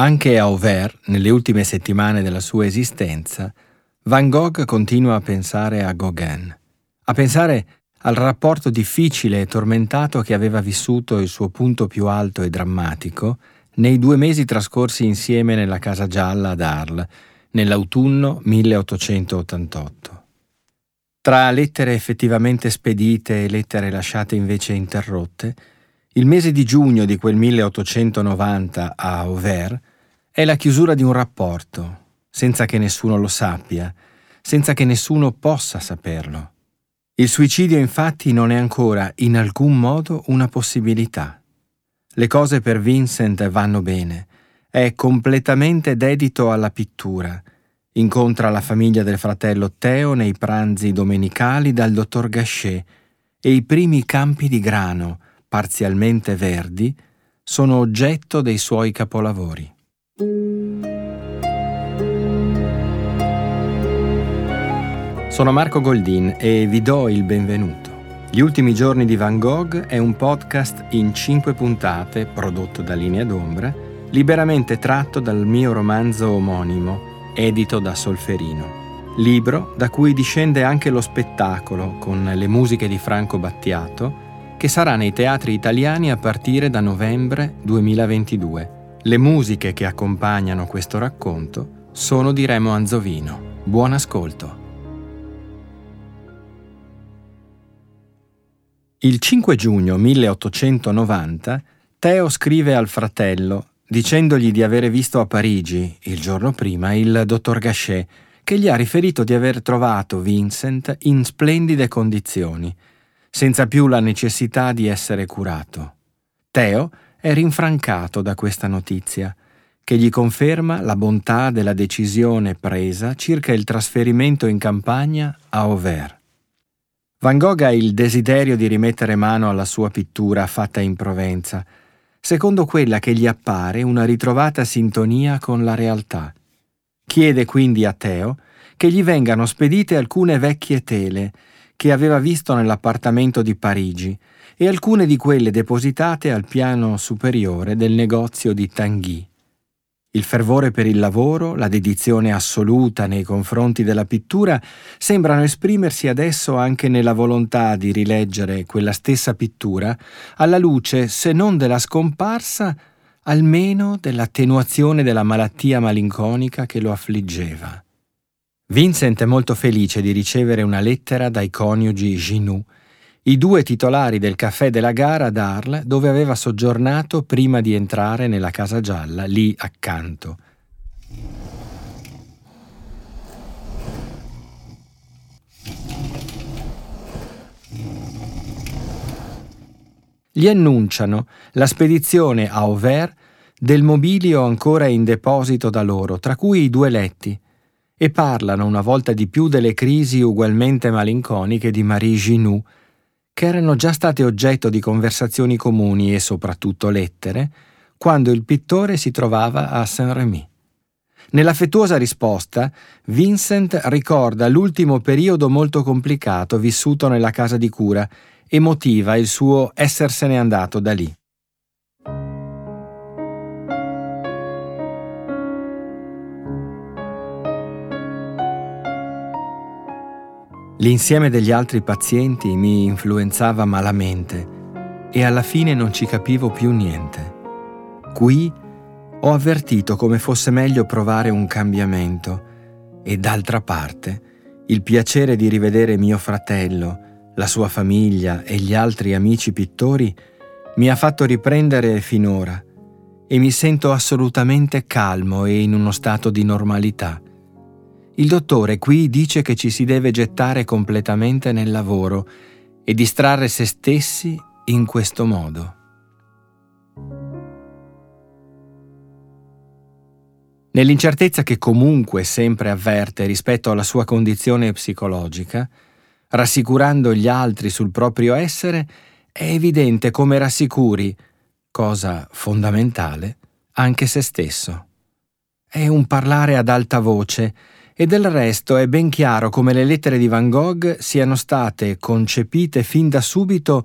Anche a Auvers, nelle ultime settimane della sua esistenza, Van Gogh continua a pensare a Gauguin, a pensare al rapporto difficile e tormentato che aveva vissuto il suo punto più alto e drammatico nei due mesi trascorsi insieme nella Casa Gialla ad Arles, nell'autunno 1888. Tra lettere effettivamente spedite e lettere lasciate invece interrotte, il mese di giugno di quel 1890 a Auvers è la chiusura di un rapporto, senza che nessuno lo sappia, senza che nessuno possa saperlo. Il suicidio infatti non è ancora in alcun modo una possibilità. Le cose per Vincent vanno bene, è completamente dedito alla pittura, incontra la famiglia del fratello Teo nei pranzi domenicali dal dottor Gachet e i primi campi di grano, parzialmente verdi, sono oggetto dei suoi capolavori. Sono Marco Goldin e vi do il benvenuto. Gli ultimi giorni di Van Gogh è un podcast in cinque puntate prodotto da Linea d'Ombra, liberamente tratto dal mio romanzo omonimo, edito da Solferino. Libro da cui discende anche lo spettacolo con le musiche di Franco Battiato che sarà nei teatri italiani a partire da novembre 2022. Le musiche che accompagnano questo racconto sono di Remo Anzovino. Buon ascolto. Il 5 giugno 1890 Teo scrive al fratello dicendogli di avere visto a Parigi, il giorno prima, il dottor Gachet, che gli ha riferito di aver trovato Vincent in splendide condizioni senza più la necessità di essere curato. Teo è rinfrancato da questa notizia, che gli conferma la bontà della decisione presa circa il trasferimento in campagna a Auvers. Van Gogh ha il desiderio di rimettere mano alla sua pittura fatta in Provenza, secondo quella che gli appare una ritrovata sintonia con la realtà. Chiede quindi a Teo che gli vengano spedite alcune vecchie tele che aveva visto nell'appartamento di Parigi e alcune di quelle depositate al piano superiore del negozio di Tanguy. Il fervore per il lavoro, la dedizione assoluta nei confronti della pittura sembrano esprimersi adesso anche nella volontà di rileggere quella stessa pittura alla luce, se non della scomparsa, almeno dell'attenuazione della malattia malinconica che lo affliggeva. Vincent è molto felice di ricevere una lettera dai coniugi Ginoux, i due titolari del caffè della gara ad Arles dove aveva soggiornato prima di entrare nella casa gialla lì accanto. Gli annunciano la spedizione a Auvers del mobilio ancora in deposito da loro, tra cui i due letti, e parlano una volta di più delle crisi ugualmente malinconiche di Marie Ginoux, che erano già state oggetto di conversazioni comuni e soprattutto lettere, quando il pittore si trovava a Saint-Rémy. Nell'affettuosa risposta, Vincent ricorda l'ultimo periodo molto complicato vissuto nella casa di cura e motiva il suo essersene andato da lì. L'insieme degli altri pazienti mi influenzava malamente e alla fine non ci capivo più niente. Qui ho avvertito come fosse meglio provare un cambiamento e d'altra parte il piacere di rivedere mio fratello, la sua famiglia e gli altri amici pittori mi ha fatto riprendere finora e mi sento assolutamente calmo e in uno stato di normalità. Il dottore qui dice che ci si deve gettare completamente nel lavoro e distrarre se stessi in questo modo. Nell'incertezza che comunque sempre avverte rispetto alla sua condizione psicologica, rassicurando gli altri sul proprio essere, è evidente come rassicuri, cosa fondamentale, anche se stesso. È un parlare ad alta voce e del resto è ben chiaro come le lettere di Van Gogh siano state concepite fin da subito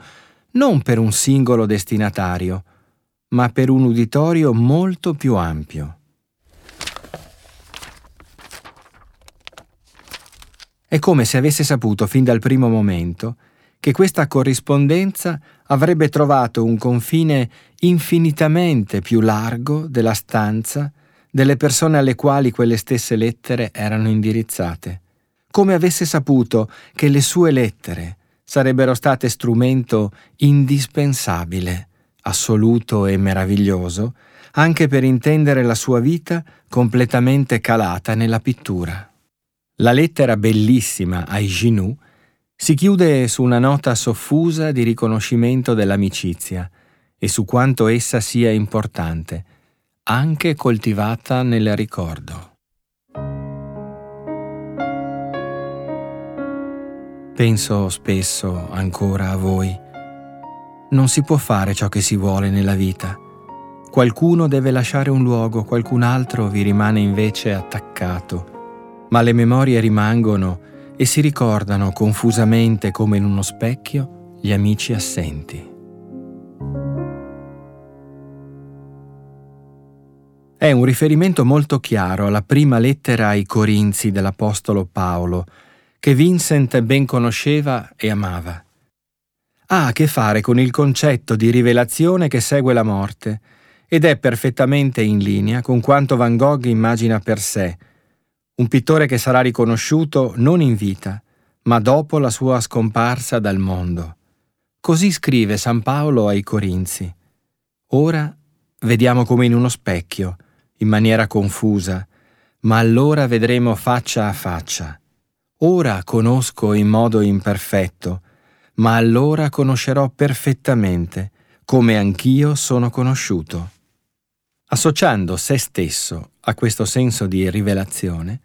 non per un singolo destinatario, ma per un uditorio molto più ampio. È come se avesse saputo fin dal primo momento che questa corrispondenza avrebbe trovato un confine infinitamente più largo della stanza delle persone alle quali quelle stesse lettere erano indirizzate, come avesse saputo che le sue lettere sarebbero state strumento indispensabile, assoluto e meraviglioso, anche per intendere la sua vita completamente calata nella pittura. La lettera bellissima ai Ginu si chiude su una nota soffusa di riconoscimento dell'amicizia e su quanto essa sia importante, anche coltivata nel ricordo. Penso spesso ancora a voi. Non si può fare ciò che si vuole nella vita. Qualcuno deve lasciare un luogo, qualcun altro vi rimane invece attaccato. Ma le memorie rimangono e si ricordano confusamente come in uno specchio gli amici assenti. È un riferimento molto chiaro alla prima lettera ai Corinzi dell'Apostolo Paolo, che Vincent ben conosceva e amava. Ha a che fare con il concetto di rivelazione che segue la morte ed è perfettamente in linea con quanto Van Gogh immagina per sé, un pittore che sarà riconosciuto non in vita, ma dopo la sua scomparsa dal mondo. Così scrive San Paolo ai Corinzi. Ora vediamo come in uno specchio, in maniera confusa, ma allora vedremo faccia a faccia. Ora conosco in modo imperfetto, ma allora conoscerò perfettamente, come anch'io sono conosciuto. Associando se stesso a questo senso di rivelazione,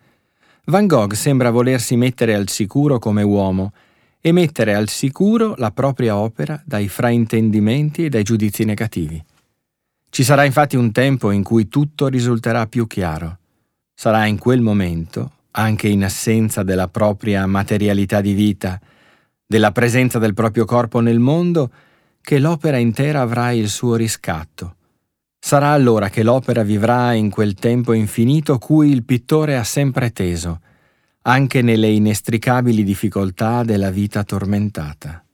Van Gogh sembra volersi mettere al sicuro come uomo e mettere al sicuro la propria opera dai fraintendimenti e dai giudizi negativi. Ci sarà infatti un tempo in cui tutto risulterà più chiaro. Sarà in quel momento anche in assenza della propria materialità di vita, della presenza del proprio corpo nel mondo, che l'opera intera avrà il suo riscatto. Sarà allora che l'opera vivrà in quel tempo infinito cui il pittore ha sempre teso, anche nelle inestricabili difficoltà della vita tormentata.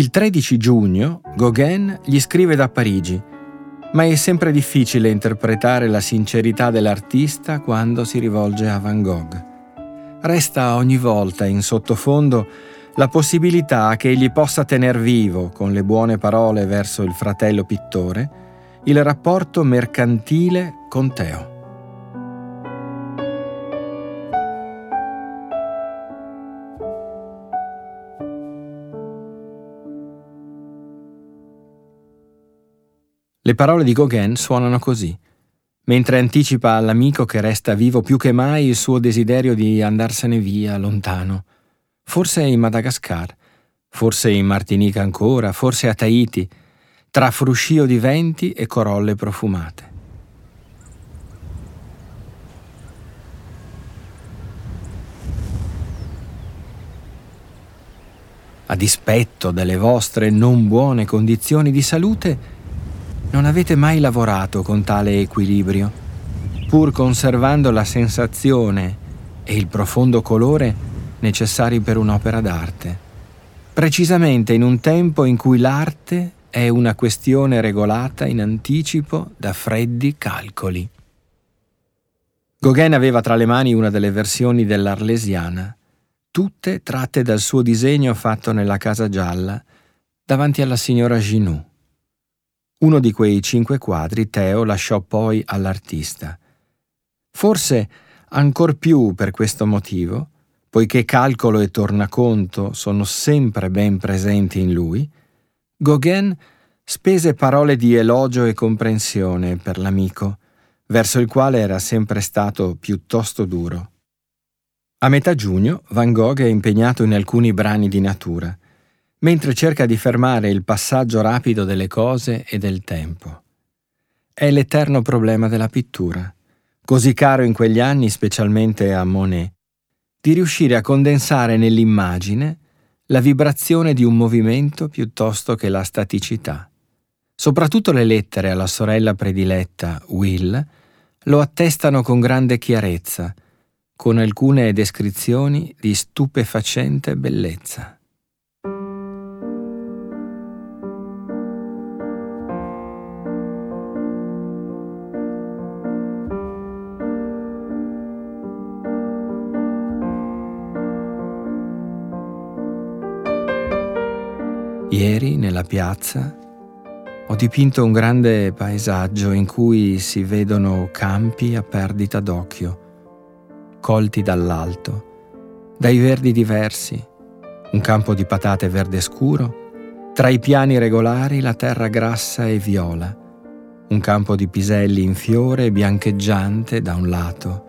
Il 13 giugno Gauguin gli scrive da Parigi, ma è sempre difficile interpretare la sincerità dell'artista quando si rivolge a Van Gogh. Resta ogni volta in sottofondo la possibilità che egli possa tener vivo, con le buone parole verso il fratello pittore, il rapporto mercantile con Teo. Le parole di Gauguin suonano così, mentre anticipa all'amico che resta vivo più che mai il suo desiderio di andarsene via, lontano, forse in Madagascar, forse in Martinica ancora, forse a Tahiti, tra fruscio di venti e corolle profumate. A dispetto delle vostre non buone condizioni di salute, non avete mai lavorato con tale equilibrio, pur conservando la sensazione e il profondo colore necessari per un'opera d'arte, precisamente in un tempo in cui l'arte è una questione regolata in anticipo da freddi calcoli. Gauguin aveva tra le mani una delle versioni dell'Arlesiana, tutte tratte dal suo disegno fatto nella Casa Gialla davanti alla signora Ginoux. Uno di quei cinque quadri Teo lasciò poi all'artista. Forse ancor più per questo motivo, poiché calcolo e tornaconto sono sempre ben presenti in lui, Gauguin spese parole di elogio e comprensione per l'amico, verso il quale era sempre stato piuttosto duro. A metà giugno Van Gogh è impegnato in alcuni brani di natura, mentre cerca di fermare il passaggio rapido delle cose e del tempo. È l'eterno problema della pittura, così caro in quegli anni specialmente a Monet, di riuscire a condensare nell'immagine la vibrazione di un movimento piuttosto che la staticità. Soprattutto le lettere alla sorella prediletta, Will, lo attestano con grande chiarezza, con alcune descrizioni di stupefacente bellezza. Ieri nella piazza ho dipinto un grande paesaggio in cui si vedono campi a perdita d'occhio, colti dall'alto, dai verdi diversi, un campo di patate verde scuro, tra i piani regolari la terra grassa e viola, un campo di piselli in fiore biancheggiante da un lato,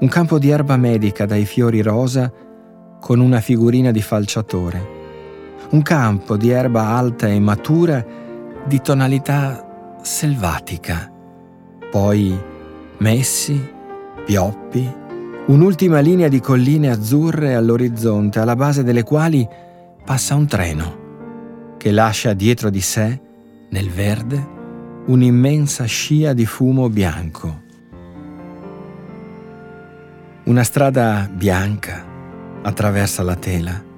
un campo di erba medica dai fiori rosa con una figurina di falciatore, un campo di erba alta e matura di tonalità selvatica. Poi messi, pioppi, un'ultima linea di colline azzurre all'orizzonte, alla base delle quali passa un treno, che lascia dietro di sé, nel verde, un'immensa scia di fumo bianco. Una strada bianca attraversa la tela.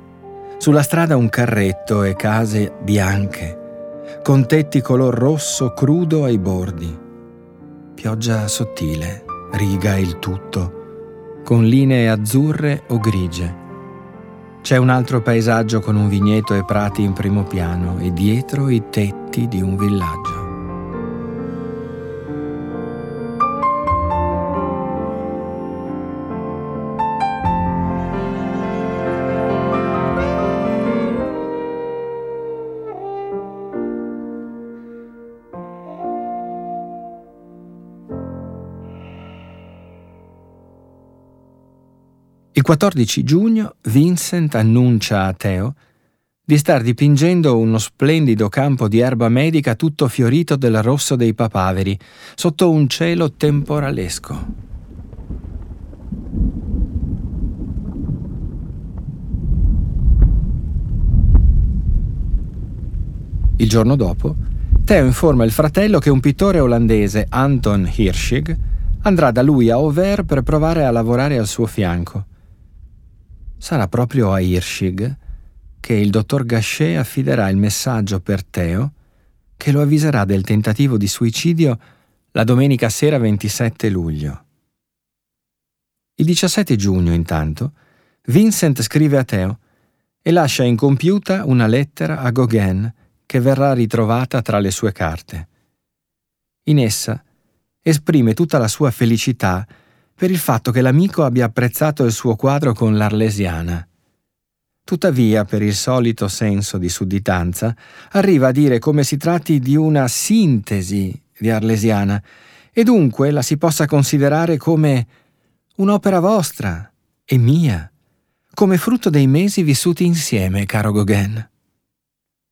Sulla strada un carretto e case bianche con tetti color rosso crudo ai bordi. Pioggia sottile riga il tutto, con linee azzurre o grigie. C'è un altro paesaggio con un vigneto e prati in primo piano e dietro i tetti di un villaggio. 14 giugno Vincent annuncia a Theo di star dipingendo uno splendido campo di erba medica tutto fiorito del rosso dei papaveri, sotto un cielo temporalesco. Il giorno dopo, Theo informa il fratello che un pittore olandese, Anton Hirschig, andrà da lui a Auvers per provare a lavorare al suo fianco sarà proprio a Hirschig che il dottor Gachet affiderà il messaggio per Teo che lo avviserà del tentativo di suicidio la domenica sera 27 luglio. Il 17 giugno, intanto, Vincent scrive a Teo e lascia incompiuta una lettera a Gauguin che verrà ritrovata tra le sue carte. In essa esprime tutta la sua felicità per il fatto che l'amico abbia apprezzato il suo quadro con l'Arlesiana. Tuttavia, per il solito senso di sudditanza, arriva a dire come si tratti di una sintesi di Arlesiana e dunque la si possa considerare come un'opera vostra e mia, come frutto dei mesi vissuti insieme, caro Gauguin.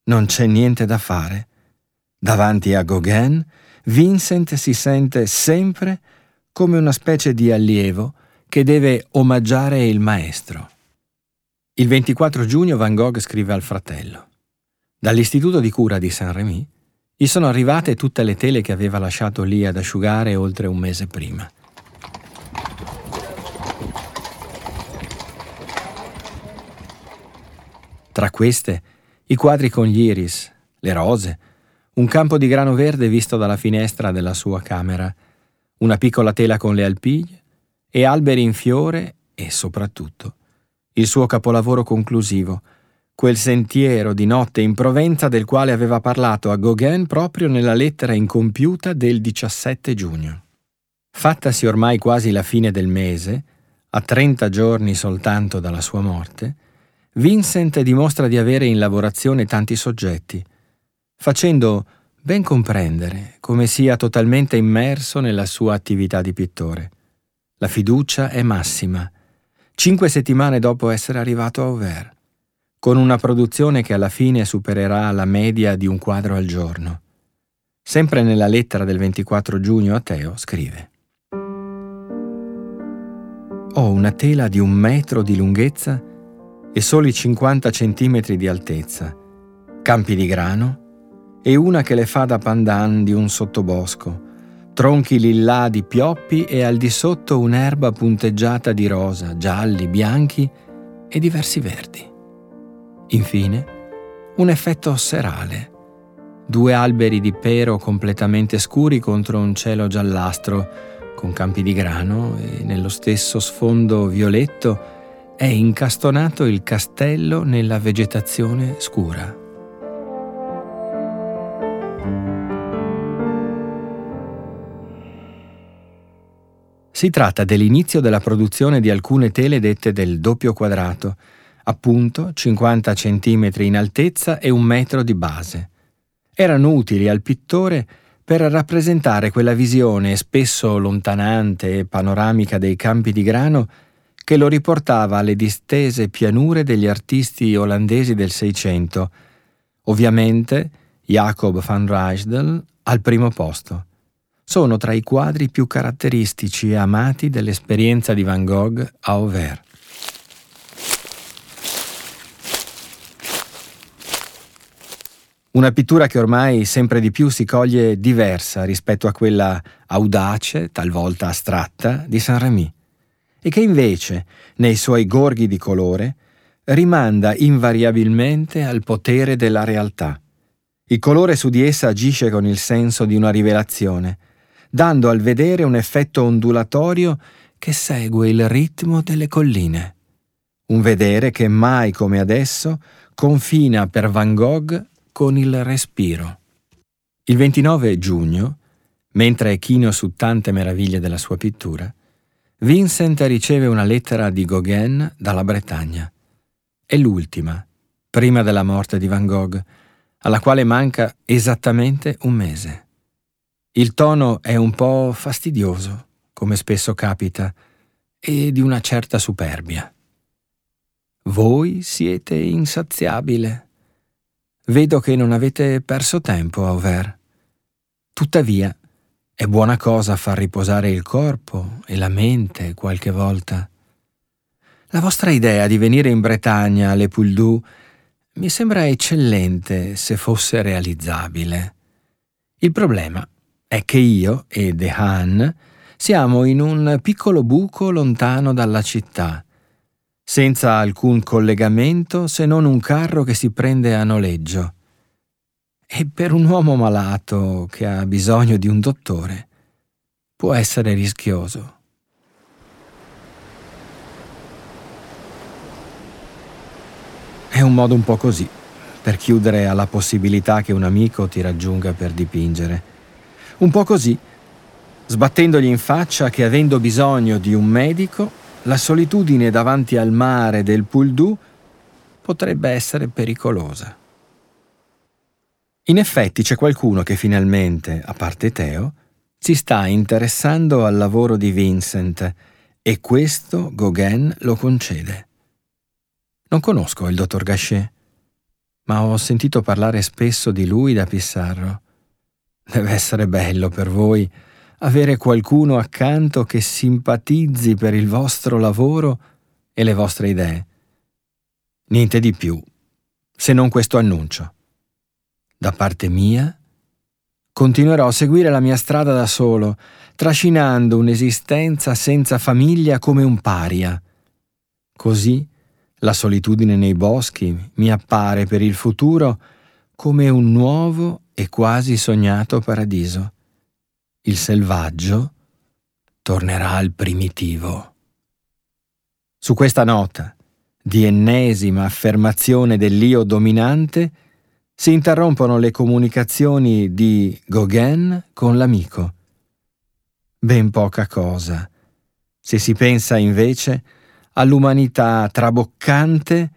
Non c'è niente da fare. Davanti a Gauguin, Vincent si sente sempre come una specie di allievo che deve omaggiare il maestro. Il 24 giugno Van Gogh scrive al fratello. Dall'istituto di cura di Saint-Rémy gli sono arrivate tutte le tele che aveva lasciato lì ad asciugare oltre un mese prima. Tra queste, i quadri con gli iris, le rose, un campo di grano verde visto dalla finestra della sua camera una piccola tela con le alpiglie e alberi in fiore e soprattutto il suo capolavoro conclusivo, quel sentiero di notte in Provenza del quale aveva parlato a Gauguin proprio nella lettera incompiuta del 17 giugno. Fattasi ormai quasi la fine del mese, a 30 giorni soltanto dalla sua morte, Vincent dimostra di avere in lavorazione tanti soggetti, facendo ben comprendere come sia totalmente immerso nella sua attività di pittore. La fiducia è massima. cinque settimane dopo essere arrivato a Auvers, con una produzione che alla fine supererà la media di un quadro al giorno. Sempre nella lettera del 24 giugno a Teo scrive Ho una tela di un metro di lunghezza e soli 50 centimetri di altezza, campi di grano e una che le fa da pandan di un sottobosco, tronchi lillà di pioppi e al di sotto un'erba punteggiata di rosa, gialli, bianchi e diversi verdi. Infine, un effetto serale due alberi di pero completamente scuri contro un cielo giallastro con campi di grano e nello stesso sfondo violetto è incastonato il castello nella vegetazione scura. Si tratta dell'inizio della produzione di alcune tele dette del doppio quadrato, appunto 50 cm in altezza e un metro di base erano utili al pittore per rappresentare quella visione spesso lontanante e panoramica dei campi di grano che lo riportava alle distese pianure degli artisti olandesi del Seicento, ovviamente Jacob van Ruysdael al primo posto. Sono tra i quadri più caratteristici e amati dell'esperienza di Van Gogh a Auvers. Una pittura che ormai sempre di più si coglie diversa rispetto a quella audace, talvolta astratta, di Saint-Rémy, e che invece, nei suoi gorghi di colore, rimanda invariabilmente al potere della realtà. Il colore su di essa agisce con il senso di una rivelazione, dando al vedere un effetto ondulatorio che segue il ritmo delle colline. Un vedere che mai come adesso confina per Van Gogh con il respiro. Il 29 giugno, mentre è chino su tante meraviglie della sua pittura, Vincent riceve una lettera di Gauguin dalla Bretagna. È l'ultima, prima della morte di Van Gogh, alla quale manca esattamente un mese. Il tono è un po' fastidioso, come spesso capita, e di una certa superbia. Voi siete insaziabile, Vedo che non avete perso tempo a. Tuttavia, è buona cosa far riposare il corpo e la mente qualche volta. La vostra idea di venire in Bretagna alle Pouldou mi sembra eccellente se fosse realizzabile. Il problema è che io e De Haan siamo in un piccolo buco lontano dalla città senza alcun collegamento se non un carro che si prende a noleggio. E per un uomo malato che ha bisogno di un dottore può essere rischioso. È un modo un po' così per chiudere alla possibilità che un amico ti raggiunga per dipingere. Un po' così, sbattendogli in faccia che avendo bisogno di un medico la solitudine davanti al mare del Pouldou potrebbe essere pericolosa. In effetti c'è qualcuno che finalmente, a parte Teo, si sta interessando al lavoro di Vincent e questo Gauguin lo concede. Non conosco il dottor Gachet, ma ho sentito parlare spesso di lui da Pissarro. Deve essere bello per voi avere qualcuno accanto che simpatizzi per il vostro lavoro e le vostre idee. Niente di più, se non questo annuncio. Da parte mia, continuerò a seguire la mia strada da solo, trascinando un'esistenza senza famiglia come un paria. Così la solitudine nei boschi mi appare per il futuro come un nuovo e quasi sognato paradiso il selvaggio tornerà al primitivo. Su questa nota, di ennesima affermazione dell'io dominante, si interrompono le comunicazioni di Gauguin con l'amico. Ben poca cosa, se si pensa invece all'umanità traboccante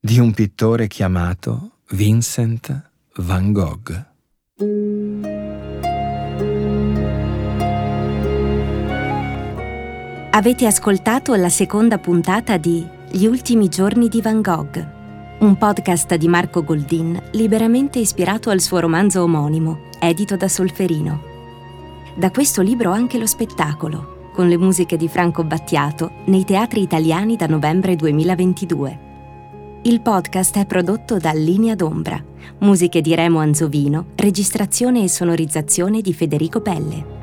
di un pittore chiamato Vincent van Gogh. Avete ascoltato la seconda puntata di Gli ultimi giorni di Van Gogh, un podcast di Marco Goldin liberamente ispirato al suo romanzo omonimo, edito da Solferino. Da questo libro anche lo spettacolo, con le musiche di Franco Battiato, nei teatri italiani da novembre 2022. Il podcast è prodotto da Linea d'Ombra, musiche di Remo Anzovino, registrazione e sonorizzazione di Federico Pelle.